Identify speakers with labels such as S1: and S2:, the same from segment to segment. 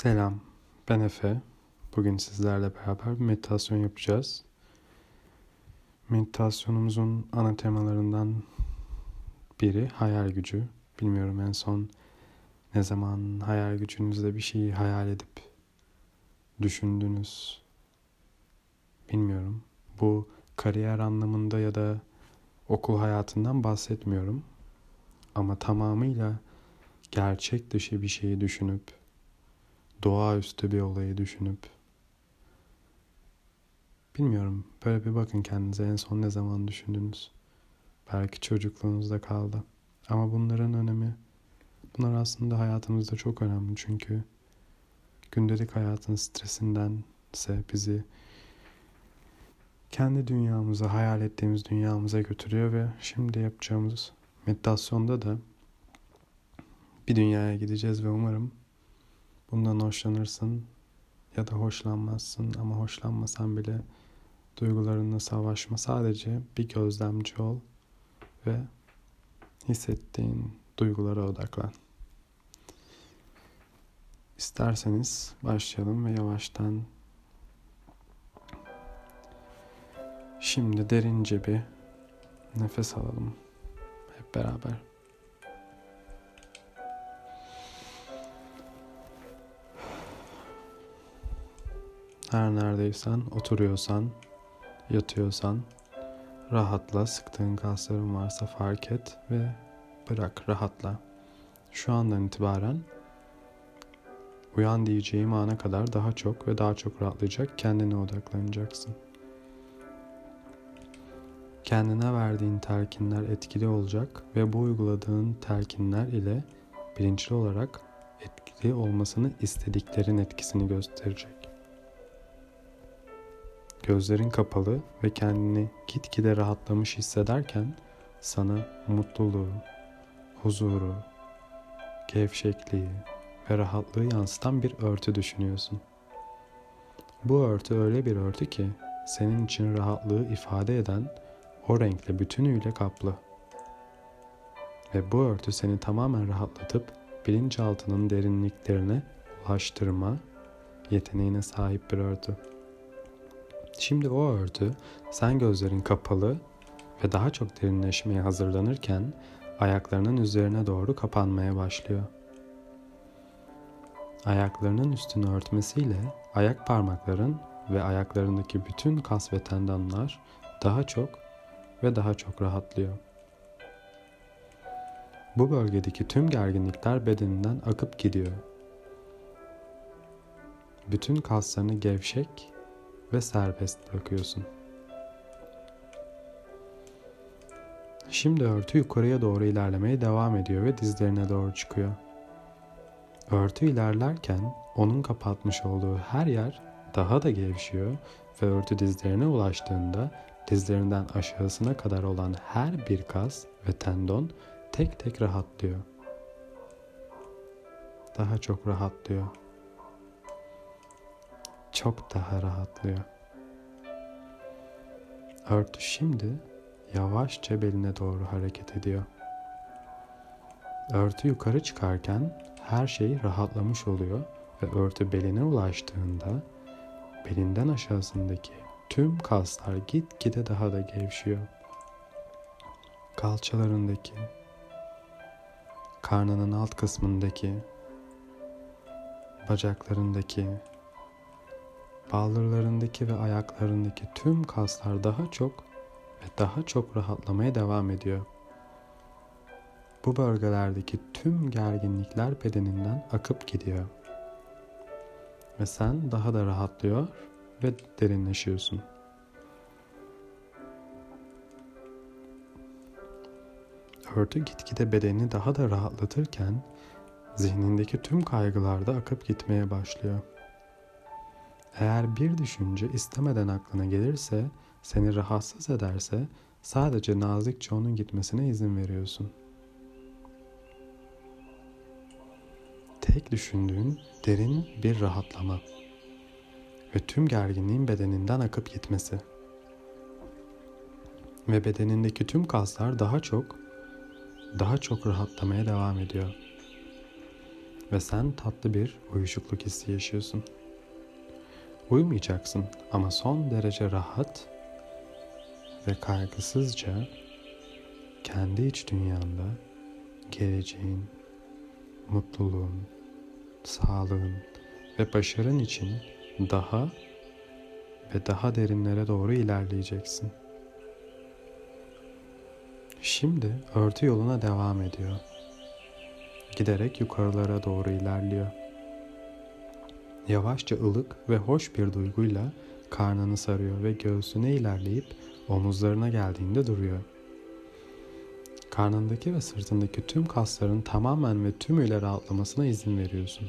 S1: Selam, ben Efe. Bugün sizlerle beraber meditasyon yapacağız. Meditasyonumuzun ana temalarından biri hayal gücü. Bilmiyorum en son ne zaman hayal gücünüzde bir şeyi hayal edip düşündünüz. Bilmiyorum. Bu kariyer anlamında ya da okul hayatından bahsetmiyorum. Ama tamamıyla gerçek dışı bir şeyi düşünüp doğaüstü bir olayı düşünüp bilmiyorum böyle bir bakın kendinize en son ne zaman düşündünüz. Belki çocukluğunuzda kaldı. Ama bunların önemi bunlar aslında hayatımızda çok önemli çünkü gündelik hayatın stresindense bizi kendi dünyamıza, hayal ettiğimiz dünyamıza götürüyor ve şimdi yapacağımız meditasyonda da bir dünyaya gideceğiz ve umarım Bundan hoşlanırsın ya da hoşlanmazsın ama hoşlanmasan bile duygularınla savaşma. Sadece bir gözlemci ol ve hissettiğin duygulara odaklan. İsterseniz başlayalım ve yavaştan şimdi derince bir nefes alalım hep beraber. Her neredeysen, oturuyorsan, yatıyorsan rahatla. Sıktığın kasların varsa fark et ve bırak rahatla. Şu andan itibaren uyan diyeceğim ana kadar daha çok ve daha çok rahatlayacak kendine odaklanacaksın. Kendine verdiğin telkinler etkili olacak ve bu uyguladığın telkinler ile bilinçli olarak etkili olmasını istediklerin etkisini gösterecek. Gözlerin kapalı ve kendini gitgide rahatlamış hissederken sana mutluluğu, huzuru, gevşekliği ve rahatlığı yansıtan bir örtü düşünüyorsun. Bu örtü öyle bir örtü ki senin için rahatlığı ifade eden o renkle bütünüyle kaplı. Ve bu örtü seni tamamen rahatlatıp bilinçaltının derinliklerine ulaştırma yeteneğine sahip bir örtü. Şimdi o örtü sen gözlerin kapalı ve daha çok derinleşmeye hazırlanırken ayaklarının üzerine doğru kapanmaya başlıyor. Ayaklarının üstünü örtmesiyle ayak parmakların ve ayaklarındaki bütün kas ve tendonlar daha çok ve daha çok rahatlıyor. Bu bölgedeki tüm gerginlikler bedeninden akıp gidiyor. Bütün kaslarını gevşek ve serbest bırakıyorsun. Şimdi örtü yukarıya doğru ilerlemeye devam ediyor ve dizlerine doğru çıkıyor. Örtü ilerlerken onun kapatmış olduğu her yer daha da gevşiyor ve örtü dizlerine ulaştığında dizlerinden aşağısına kadar olan her bir kas ve tendon tek tek rahatlıyor. Daha çok rahatlıyor çok daha rahatlıyor. Örtü şimdi yavaşça beline doğru hareket ediyor. Örtü yukarı çıkarken her şey rahatlamış oluyor ve örtü beline ulaştığında belinden aşağısındaki tüm kaslar gitgide daha da gevşiyor. Kalçalarındaki, karnının alt kısmındaki, bacaklarındaki, Baldırlarındaki ve ayaklarındaki tüm kaslar daha çok ve daha çok rahatlamaya devam ediyor. Bu bölgelerdeki tüm gerginlikler bedeninden akıp gidiyor. Ve sen daha da rahatlıyor ve derinleşiyorsun. Örtü gitgide bedeni daha da rahatlatırken zihnindeki tüm kaygılar da akıp gitmeye başlıyor. Eğer bir düşünce istemeden aklına gelirse, seni rahatsız ederse sadece nazikçe onun gitmesine izin veriyorsun. Tek düşündüğün derin bir rahatlama ve tüm gerginliğin bedeninden akıp gitmesi. Ve bedenindeki tüm kaslar daha çok daha çok rahatlamaya devam ediyor. ve sen tatlı bir uyuşukluk hissi yaşıyorsun. Uyumayacaksın ama son derece rahat ve kaygısızca kendi iç dünyanda geleceğin, mutluluğun, sağlığın ve başarın için daha ve daha derinlere doğru ilerleyeceksin. Şimdi örtü yoluna devam ediyor. Giderek yukarılara doğru ilerliyor. Yavaşça ılık ve hoş bir duyguyla karnını sarıyor ve göğsüne ilerleyip omuzlarına geldiğinde duruyor. Karnındaki ve sırtındaki tüm kasların tamamen ve tümüyle rahatlamasına izin veriyorsun.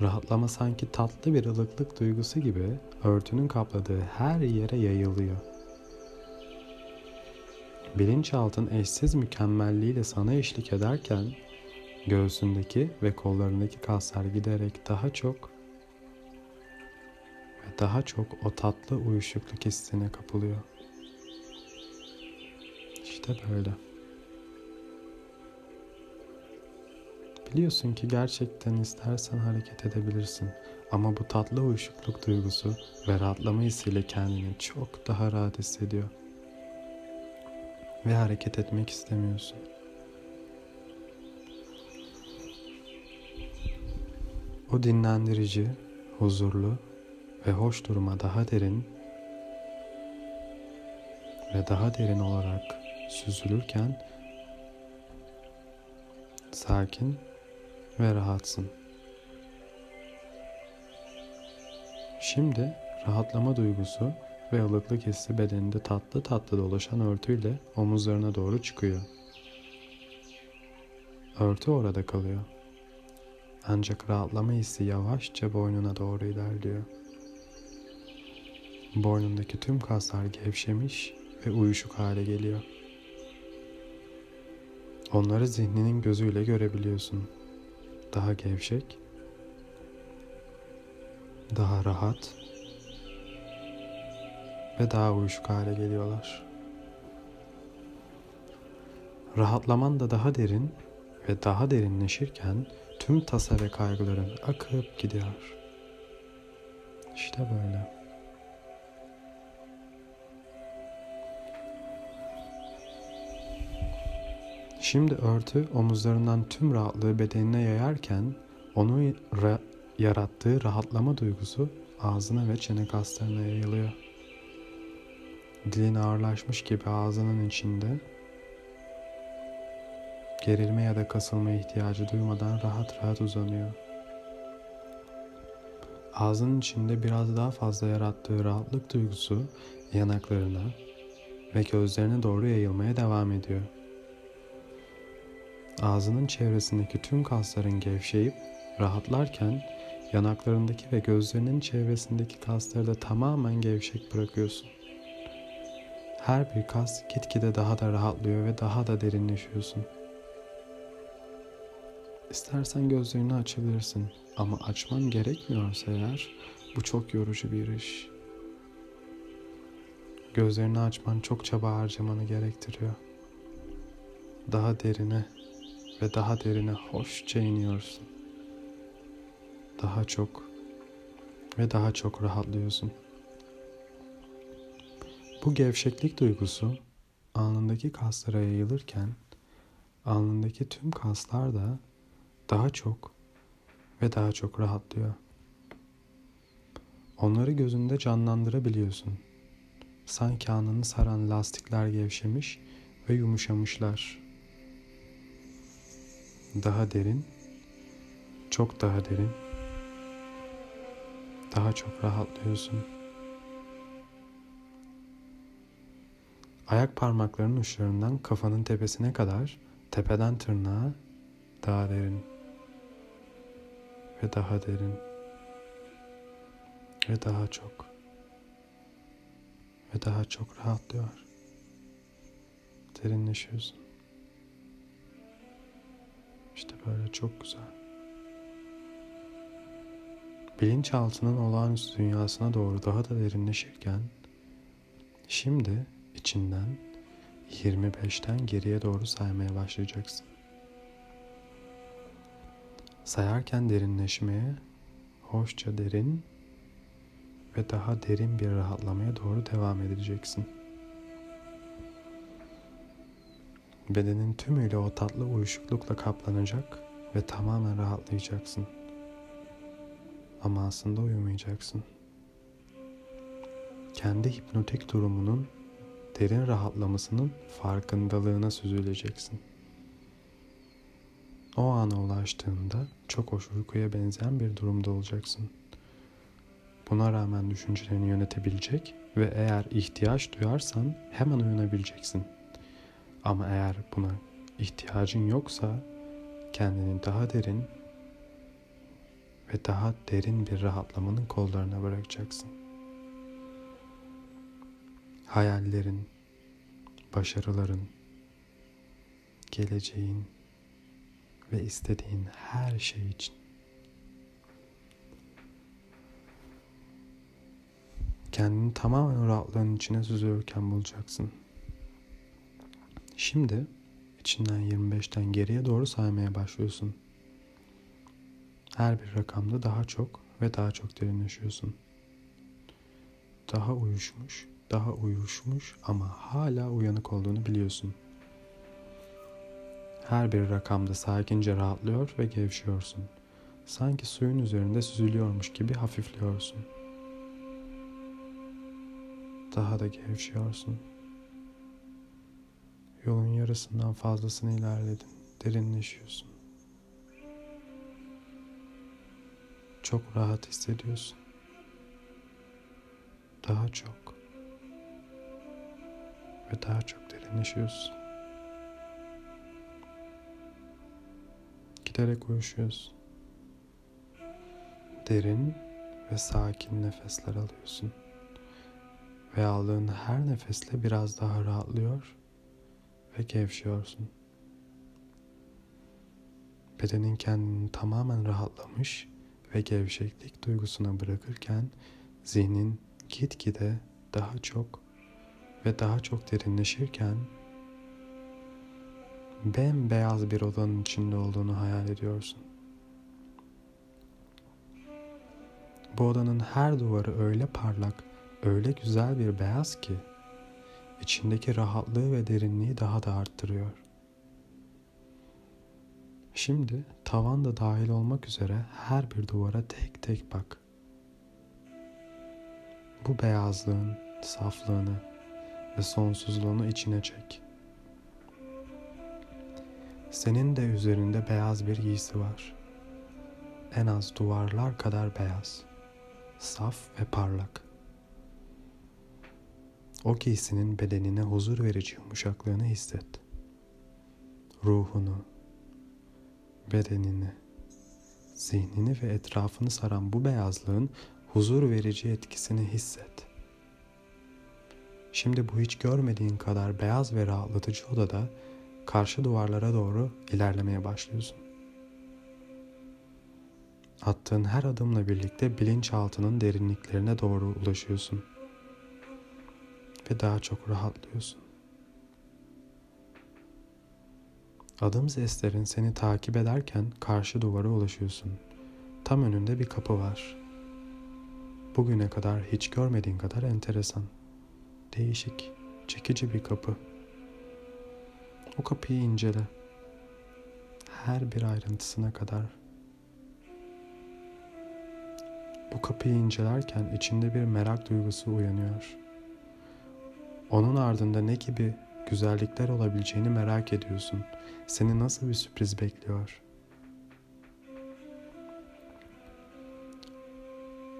S1: Rahatlama sanki tatlı bir ılıklık duygusu gibi örtünün kapladığı her yere yayılıyor. Bilinçaltın eşsiz mükemmelliğiyle sana eşlik ederken göğsündeki ve kollarındaki kaslar giderek daha çok ve daha çok o tatlı uyuşukluk hissine kapılıyor. İşte böyle. Biliyorsun ki gerçekten istersen hareket edebilirsin. Ama bu tatlı uyuşukluk duygusu ve rahatlama hissiyle kendini çok daha rahat hissediyor. Ve hareket etmek istemiyorsun. Dinlendirici, huzurlu ve hoş duruma daha derin ve daha derin olarak süzülürken sakin ve rahatsın. Şimdi rahatlama duygusu ve ılıklık hissi bedeninde tatlı tatlı dolaşan örtüyle omuzlarına doğru çıkıyor. Örtü orada kalıyor. Ancak rahatlama hissi yavaşça boynuna doğru ilerliyor. Boynundaki tüm kaslar gevşemiş ve uyuşuk hale geliyor. Onları zihninin gözüyle görebiliyorsun. Daha gevşek, daha rahat ve daha uyuşuk hale geliyorlar. Rahatlaman da daha derin ve daha derinleşirken tüm tasa ve kaygıların akıp gidiyor. İşte böyle. Şimdi örtü omuzlarından tüm rahatlığı bedenine yayarken onun ra- yarattığı rahatlama duygusu ağzına ve çene kaslarına yayılıyor. Dilin ağırlaşmış gibi ağzının içinde gerilme ya da kasılma ihtiyacı duymadan rahat rahat uzanıyor. Ağzının içinde biraz daha fazla yarattığı rahatlık duygusu yanaklarına ve gözlerine doğru yayılmaya devam ediyor. Ağzının çevresindeki tüm kasların gevşeyip rahatlarken yanaklarındaki ve gözlerinin çevresindeki kasları da tamamen gevşek bırakıyorsun. Her bir kas gitgide daha da rahatlıyor ve daha da derinleşiyorsun. İstersen gözlerini açabilirsin ama açman gerekmiyorsa eğer bu çok yorucu bir iş. Gözlerini açman çok çaba harcamanı gerektiriyor. Daha derine ve daha derine hoşça iniyorsun. Daha çok ve daha çok rahatlıyorsun. Bu gevşeklik duygusu alnındaki kaslara yayılırken alnındaki tüm kaslar da daha çok ve daha çok rahatlıyor. Onları gözünde canlandırabiliyorsun. Sanki alnını saran lastikler gevşemiş ve yumuşamışlar. Daha derin, çok daha derin, daha çok rahatlıyorsun. Ayak parmaklarının uçlarından kafanın tepesine kadar, tepeden tırnağa daha derin ve daha derin ve daha çok ve daha çok rahatlıyor. Derinleşiyorsun. İşte böyle çok güzel. Bilinçaltının olağanüstü dünyasına doğru daha da derinleşirken şimdi içinden 25'ten geriye doğru saymaya başlayacaksın. Sayarken derinleşmeye, hoşça derin ve daha derin bir rahatlamaya doğru devam edeceksin. Bedenin tümüyle o tatlı uyuşuklukla kaplanacak ve tamamen rahatlayacaksın. Ama aslında uyumayacaksın. Kendi hipnotik durumunun derin rahatlamasının farkındalığına süzüleceksin. O ana ulaştığında çok hoş uykuya benzeyen bir durumda olacaksın. Buna rağmen düşüncelerini yönetebilecek ve eğer ihtiyaç duyarsan hemen uyanabileceksin. Ama eğer buna ihtiyacın yoksa kendini daha derin ve daha derin bir rahatlamanın kollarına bırakacaksın. Hayallerin, başarıların, geleceğin ve istediğin her şey için kendini tamamen rahatlığın içine süzülürken bulacaksın. Şimdi içinden 25'ten geriye doğru saymaya başlıyorsun. Her bir rakamda daha çok ve daha çok derinleşiyorsun. Daha uyuşmuş, daha uyuşmuş ama hala uyanık olduğunu biliyorsun. Her bir rakamda sakince rahatlıyor ve gevşiyorsun. Sanki suyun üzerinde süzülüyormuş gibi hafifliyorsun. Daha da gevşiyorsun. Yolun yarısından fazlasını ilerledin. Derinleşiyorsun. Çok rahat hissediyorsun. Daha çok ve daha çok derinleşiyorsun. Giderek uyuşuyorsun. Derin ve sakin nefesler alıyorsun. Ve aldığın her nefesle biraz daha rahatlıyor ve gevşiyorsun. Bedenin kendini tamamen rahatlamış ve gevşeklik duygusuna bırakırken zihnin gitgide daha çok ve daha çok derinleşirken bembeyaz bir odanın içinde olduğunu hayal ediyorsun. Bu odanın her duvarı öyle parlak, öyle güzel bir beyaz ki içindeki rahatlığı ve derinliği daha da arttırıyor. Şimdi tavan da dahil olmak üzere her bir duvara tek tek bak. Bu beyazlığın saflığını ve sonsuzluğunu içine çek. Senin de üzerinde beyaz bir giysi var. En az duvarlar kadar beyaz, saf ve parlak. O giysinin bedenine huzur verici yumuşaklığını hisset. Ruhunu, bedenini, zihnini ve etrafını saran bu beyazlığın huzur verici etkisini hisset. Şimdi bu hiç görmediğin kadar beyaz ve rahatlatıcı odada karşı duvarlara doğru ilerlemeye başlıyorsun. Attığın her adımla birlikte bilinçaltının derinliklerine doğru ulaşıyorsun ve daha çok rahatlıyorsun. Adım seslerin seni takip ederken karşı duvara ulaşıyorsun. Tam önünde bir kapı var. Bugüne kadar hiç görmediğin kadar enteresan. Değişik, çekici bir kapı. O kapıyı incele. Her bir ayrıntısına kadar. Bu kapıyı incelerken içinde bir merak duygusu uyanıyor. Onun ardında ne gibi güzellikler olabileceğini merak ediyorsun. Seni nasıl bir sürpriz bekliyor?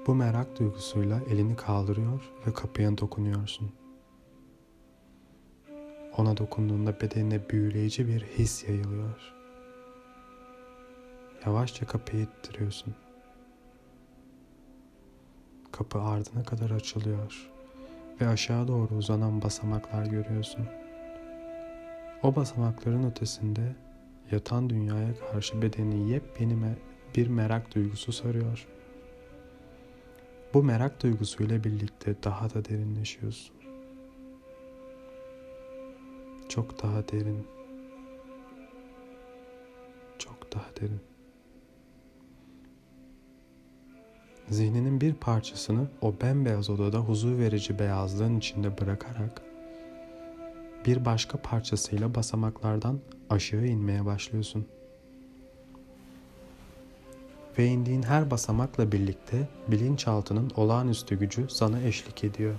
S1: Bu merak duygusuyla elini kaldırıyor ve kapıya dokunuyorsun. Ona dokunduğunda bedenine büyüleyici bir his yayılıyor. Yavaşça kapıyı ittiriyorsun. Kapı ardına kadar açılıyor ve aşağı doğru uzanan basamaklar görüyorsun. O basamakların ötesinde yatan dünyaya karşı bedeni yepyeni bir merak duygusu sarıyor. Bu merak duygusuyla birlikte daha da derinleşiyorsun. Çok daha derin. Çok daha derin. zihninin bir parçasını o bembeyaz odada huzur verici beyazlığın içinde bırakarak bir başka parçasıyla basamaklardan aşağı inmeye başlıyorsun. Ve indiğin her basamakla birlikte bilinçaltının olağanüstü gücü sana eşlik ediyor.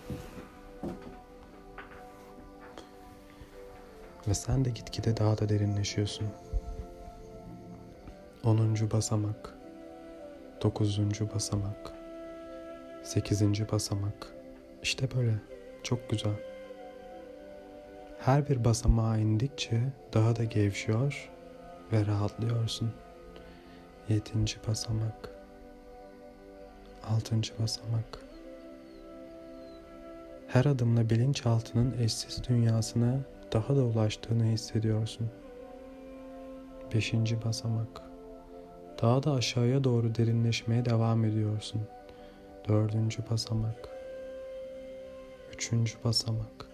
S1: Ve sen de gitgide daha da derinleşiyorsun. 10. basamak 9. basamak 8. basamak İşte böyle çok güzel. Her bir basamağa indikçe daha da gevşiyor ve rahatlıyorsun. 7. basamak 6. basamak Her adımla bilinçaltının eşsiz dünyasına daha da ulaştığını hissediyorsun. 5. basamak daha da aşağıya doğru derinleşmeye devam ediyorsun. Dördüncü basamak. Üçüncü basamak.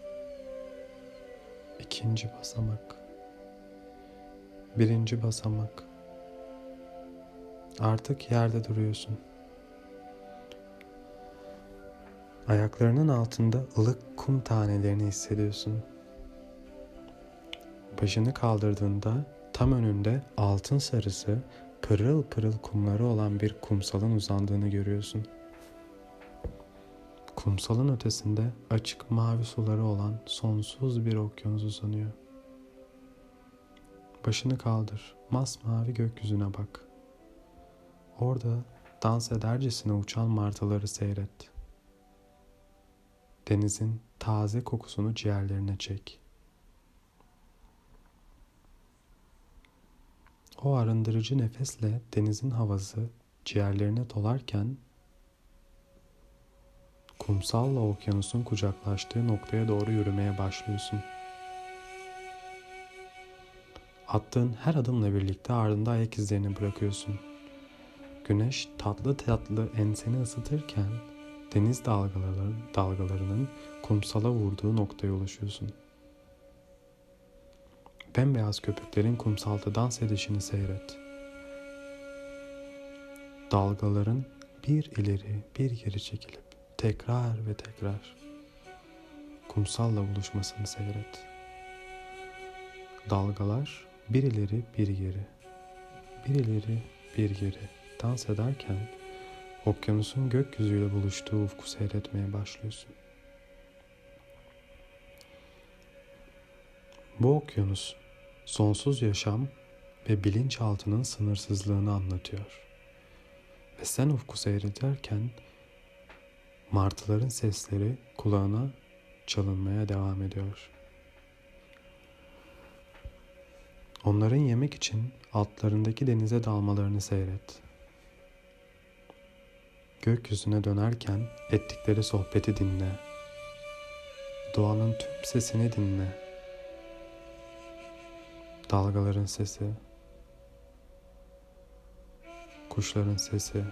S1: İkinci basamak. Birinci basamak. Artık yerde duruyorsun. Ayaklarının altında ılık kum tanelerini hissediyorsun. Başını kaldırdığında tam önünde altın sarısı pırıl pırıl kumları olan bir kumsalın uzandığını görüyorsun. Kumsalın ötesinde açık mavi suları olan sonsuz bir okyanus uzanıyor. Başını kaldır, masmavi gökyüzüne bak. Orada dans edercesine uçan martıları seyret. Denizin taze kokusunu ciğerlerine çek.'' O arındırıcı nefesle denizin havası ciğerlerine dolarken kumsalla okyanusun kucaklaştığı noktaya doğru yürümeye başlıyorsun. Attığın her adımla birlikte ardında ayak izlerini bırakıyorsun. Güneş tatlı tatlı enseni ısıtırken deniz dalgaları, dalgalarının kumsala vurduğu noktaya ulaşıyorsun.'' Bembeyaz köpüklerin kumsalda dans edişini seyret. Dalgaların bir ileri bir geri çekilip tekrar ve tekrar kumsalla buluşmasını seyret. Dalgalar bir ileri bir geri, bir ileri bir geri dans ederken okyanusun gökyüzüyle buluştuğu ufku seyretmeye başlıyorsun. Bu okyanus sonsuz yaşam ve bilinçaltının sınırsızlığını anlatıyor. Ve sen ufku seyrederken martıların sesleri kulağına çalınmaya devam ediyor. Onların yemek için altlarındaki denize dalmalarını seyret. Gökyüzüne dönerken ettikleri sohbeti dinle. Doğanın tüm sesini dinle. Dalgaların sesi, kuşların sesi,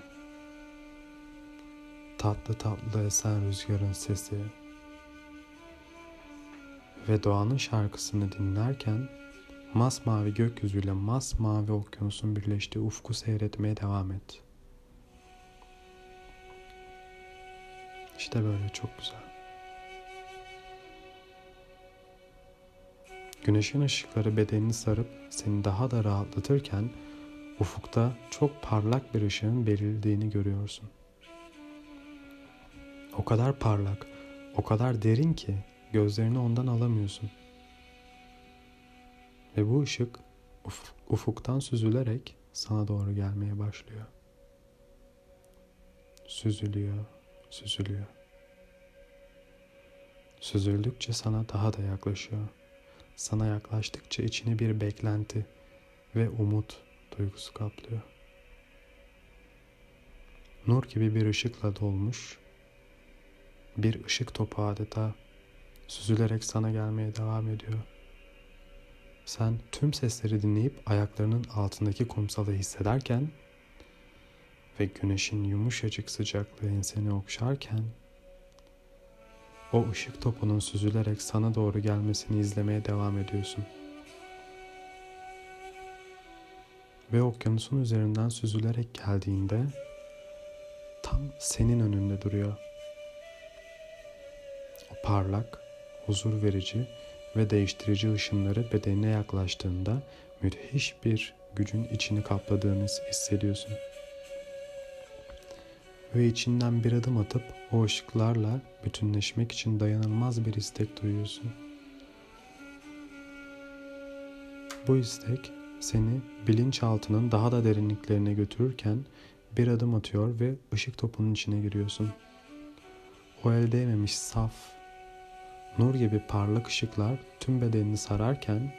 S1: tatlı tatlı esen rüzgarın sesi ve doğanın şarkısını dinlerken masmavi gökyüzüyle masmavi okyanusun birleştiği ufku seyretmeye devam et. İşte böyle çok güzel. Güneşin ışıkları bedenini sarıp seni daha da rahatlatırken ufukta çok parlak bir ışığın belirlediğini görüyorsun. O kadar parlak, o kadar derin ki gözlerini ondan alamıyorsun. Ve bu ışık uf- ufuktan süzülerek sana doğru gelmeye başlıyor. Süzülüyor, süzülüyor. Süzüldükçe sana daha da yaklaşıyor sana yaklaştıkça içini bir beklenti ve umut duygusu kaplıyor. Nur gibi bir ışıkla dolmuş, bir ışık topu adeta süzülerek sana gelmeye devam ediyor. Sen tüm sesleri dinleyip ayaklarının altındaki kumsalı hissederken ve güneşin yumuşacık sıcaklığı enseni okşarken o ışık topunun süzülerek sana doğru gelmesini izlemeye devam ediyorsun. Ve okyanusun üzerinden süzülerek geldiğinde tam senin önünde duruyor. O parlak, huzur verici ve değiştirici ışınları bedenine yaklaştığında müthiş bir gücün içini kapladığını hissediyorsun. Ve içinden bir adım atıp o ışıklarla bütünleşmek için dayanılmaz bir istek duyuyorsun. Bu istek seni bilinçaltının daha da derinliklerine götürürken bir adım atıyor ve ışık topunun içine giriyorsun. O el değmemiş saf, nur gibi parlak ışıklar tüm bedenini sararken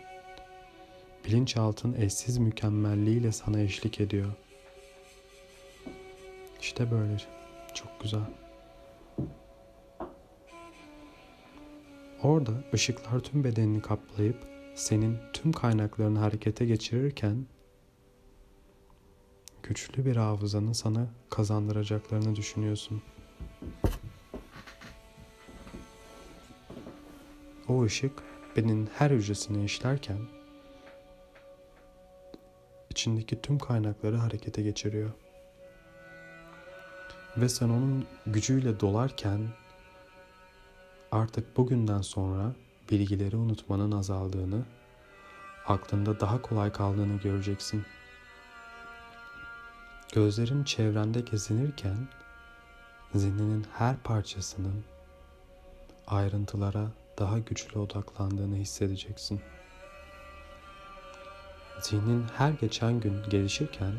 S1: bilinçaltın eşsiz mükemmelliğiyle sana eşlik ediyor. İşte böyle. Çok güzel. Orada ışıklar tüm bedenini kaplayıp senin tüm kaynaklarını harekete geçirirken güçlü bir hafızanın sana kazandıracaklarını düşünüyorsun. O ışık bedenin her hücresine işlerken içindeki tüm kaynakları harekete geçiriyor. Ve sen onun gücüyle dolarken artık bugünden sonra bilgileri unutmanın azaldığını, aklında daha kolay kaldığını göreceksin. Gözlerin çevrende gezinirken zihninin her parçasının ayrıntılara daha güçlü odaklandığını hissedeceksin. Zihnin her geçen gün gelişirken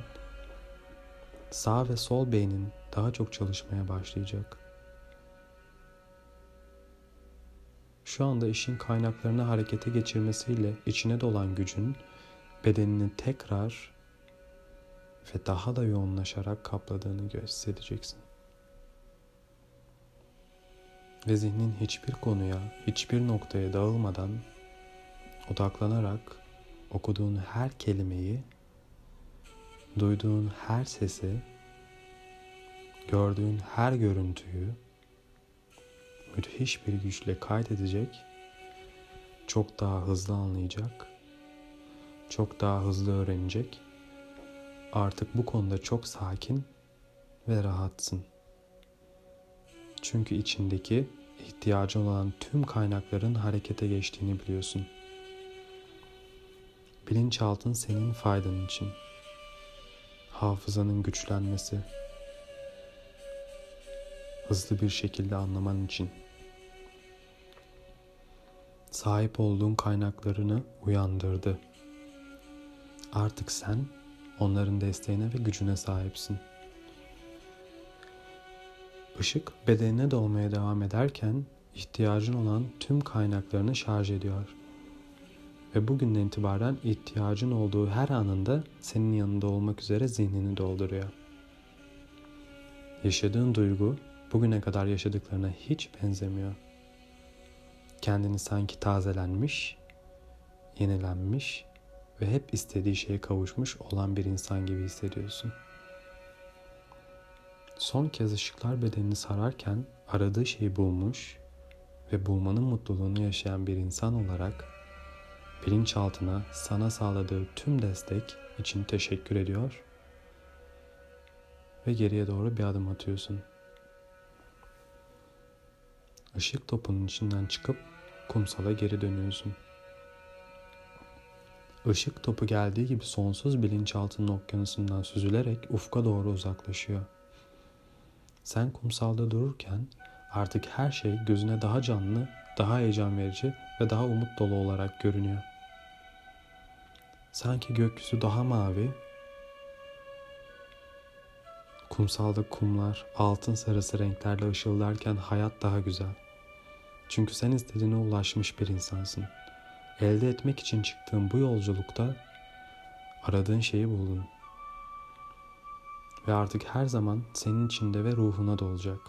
S1: sağ ve sol beynin daha çok çalışmaya başlayacak. Şu anda işin kaynaklarını harekete geçirmesiyle içine dolan gücün bedenini tekrar ve daha da yoğunlaşarak kapladığını hissedeceksin. Ve zihnin hiçbir konuya, hiçbir noktaya dağılmadan odaklanarak okuduğun her kelimeyi, duyduğun her sesi, gördüğün her görüntüyü müthiş bir güçle kaydedecek, çok daha hızlı anlayacak, çok daha hızlı öğrenecek. Artık bu konuda çok sakin ve rahatsın. Çünkü içindeki ihtiyacı olan tüm kaynakların harekete geçtiğini biliyorsun. Bilinçaltın senin faydan için. Hafızanın güçlenmesi. Hızlı bir şekilde anlaman için. Sahip olduğun kaynaklarını uyandırdı. Artık sen onların desteğine ve gücüne sahipsin. Işık bedenine dolmaya devam ederken ihtiyacın olan tüm kaynaklarını şarj ediyor. Ve bugünden itibaren ihtiyacın olduğu her anında senin yanında olmak üzere zihnini dolduruyor. Yaşadığın duygu bugüne kadar yaşadıklarına hiç benzemiyor. Kendini sanki tazelenmiş, yenilenmiş ve hep istediği şeye kavuşmuş olan bir insan gibi hissediyorsun. Son kez ışıklar bedenini sararken aradığı şeyi bulmuş ve bulmanın mutluluğunu yaşayan bir insan olarak bilinçaltına sana sağladığı tüm destek için teşekkür ediyor ve geriye doğru bir adım atıyorsun. Işık topunun içinden çıkıp kumsala geri dönüyorsun. Işık topu geldiği gibi sonsuz bilinçaltının okyanusundan süzülerek ufka doğru uzaklaşıyor. Sen kumsalda dururken artık her şey gözüne daha canlı, daha heyecan verici ve daha umut dolu olarak görünüyor. Sanki gökyüzü daha mavi, kumsalda kumlar altın sarısı renklerle ışıldarken hayat daha güzel. Çünkü sen istediğine ulaşmış bir insansın. Elde etmek için çıktığın bu yolculukta aradığın şeyi buldun ve artık her zaman senin içinde ve ruhuna da olacak.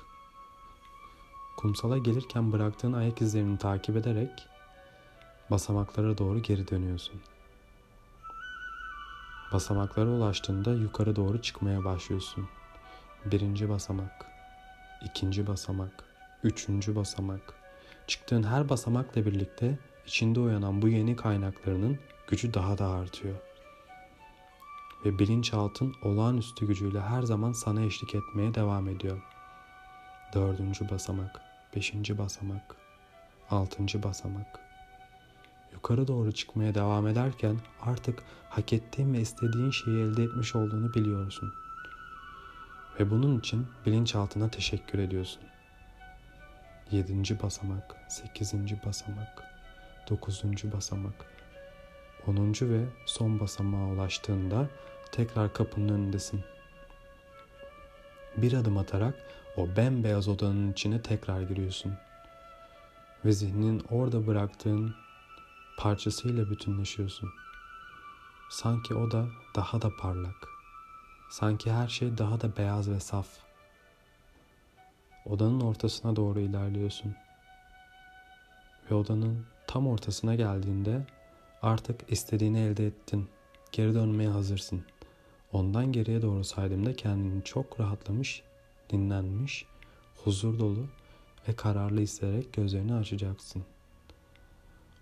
S1: Kumsala gelirken bıraktığın ayak izlerini takip ederek basamaklara doğru geri dönüyorsun. Basamaklara ulaştığında yukarı doğru çıkmaya başlıyorsun. Birinci basamak, ikinci basamak, üçüncü basamak. Çıktığın her basamakla birlikte içinde uyanan bu yeni kaynaklarının gücü daha da artıyor. ve bilinçaltın olağanüstü gücüyle her zaman sana eşlik etmeye devam ediyor. Dördüncü basamak, beşinci basamak, altıncı basamak. Yukarı doğru çıkmaya devam ederken artık hak ettiğin ve istediğin şeyi elde etmiş olduğunu biliyorsun. Ve bunun için bilinçaltına teşekkür ediyorsun. Yedinci basamak, sekizinci basamak, dokuzuncu basamak, onuncu ve son basamağa ulaştığında tekrar kapının önündesin. Bir adım atarak o bembeyaz odanın içine tekrar giriyorsun. Ve zihninin orada bıraktığın parçasıyla bütünleşiyorsun. Sanki o da daha da parlak. Sanki her şey daha da beyaz ve saf. Odanın ortasına doğru ilerliyorsun. Ve odanın tam ortasına geldiğinde artık istediğini elde ettin. Geri dönmeye hazırsın. Ondan geriye doğru saydığımda kendini çok rahatlamış, dinlenmiş, huzur dolu ve kararlı hissederek gözlerini açacaksın.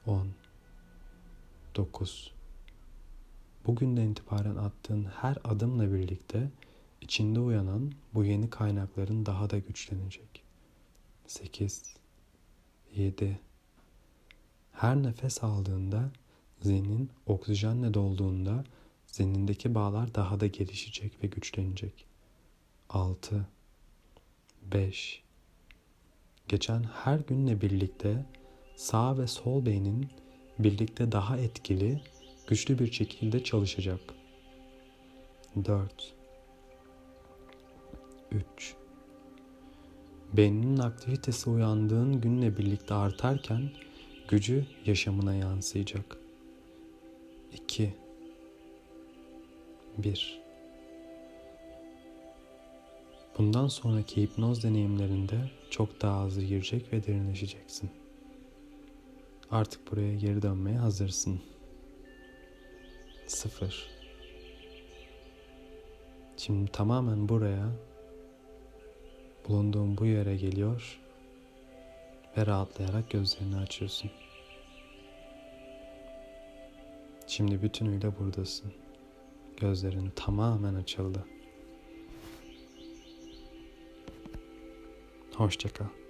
S1: 10 9 Bugünden itibaren attığın her adımla birlikte içinde uyanan bu yeni kaynakların daha da güçlenecek. 8 7 Her nefes aldığında zihnin oksijenle dolduğunda zihnindeki bağlar daha da gelişecek ve güçlenecek. 6 5 Geçen her günle birlikte sağ ve sol beynin birlikte daha etkili, güçlü bir şekilde çalışacak. 4 3 Beyninin aktivitesi uyandığın günle birlikte artarken gücü yaşamına yansıyacak. 2 1 Bundan sonraki hipnoz deneyimlerinde çok daha hızlı girecek ve derinleşeceksin. Artık buraya geri dönmeye hazırsın. Sıfır. Şimdi tamamen buraya, bulunduğun bu yere geliyor ve rahatlayarak gözlerini açıyorsun. Şimdi bütünüyle buradasın. Gözlerin tamamen açıldı. Hoşçakal.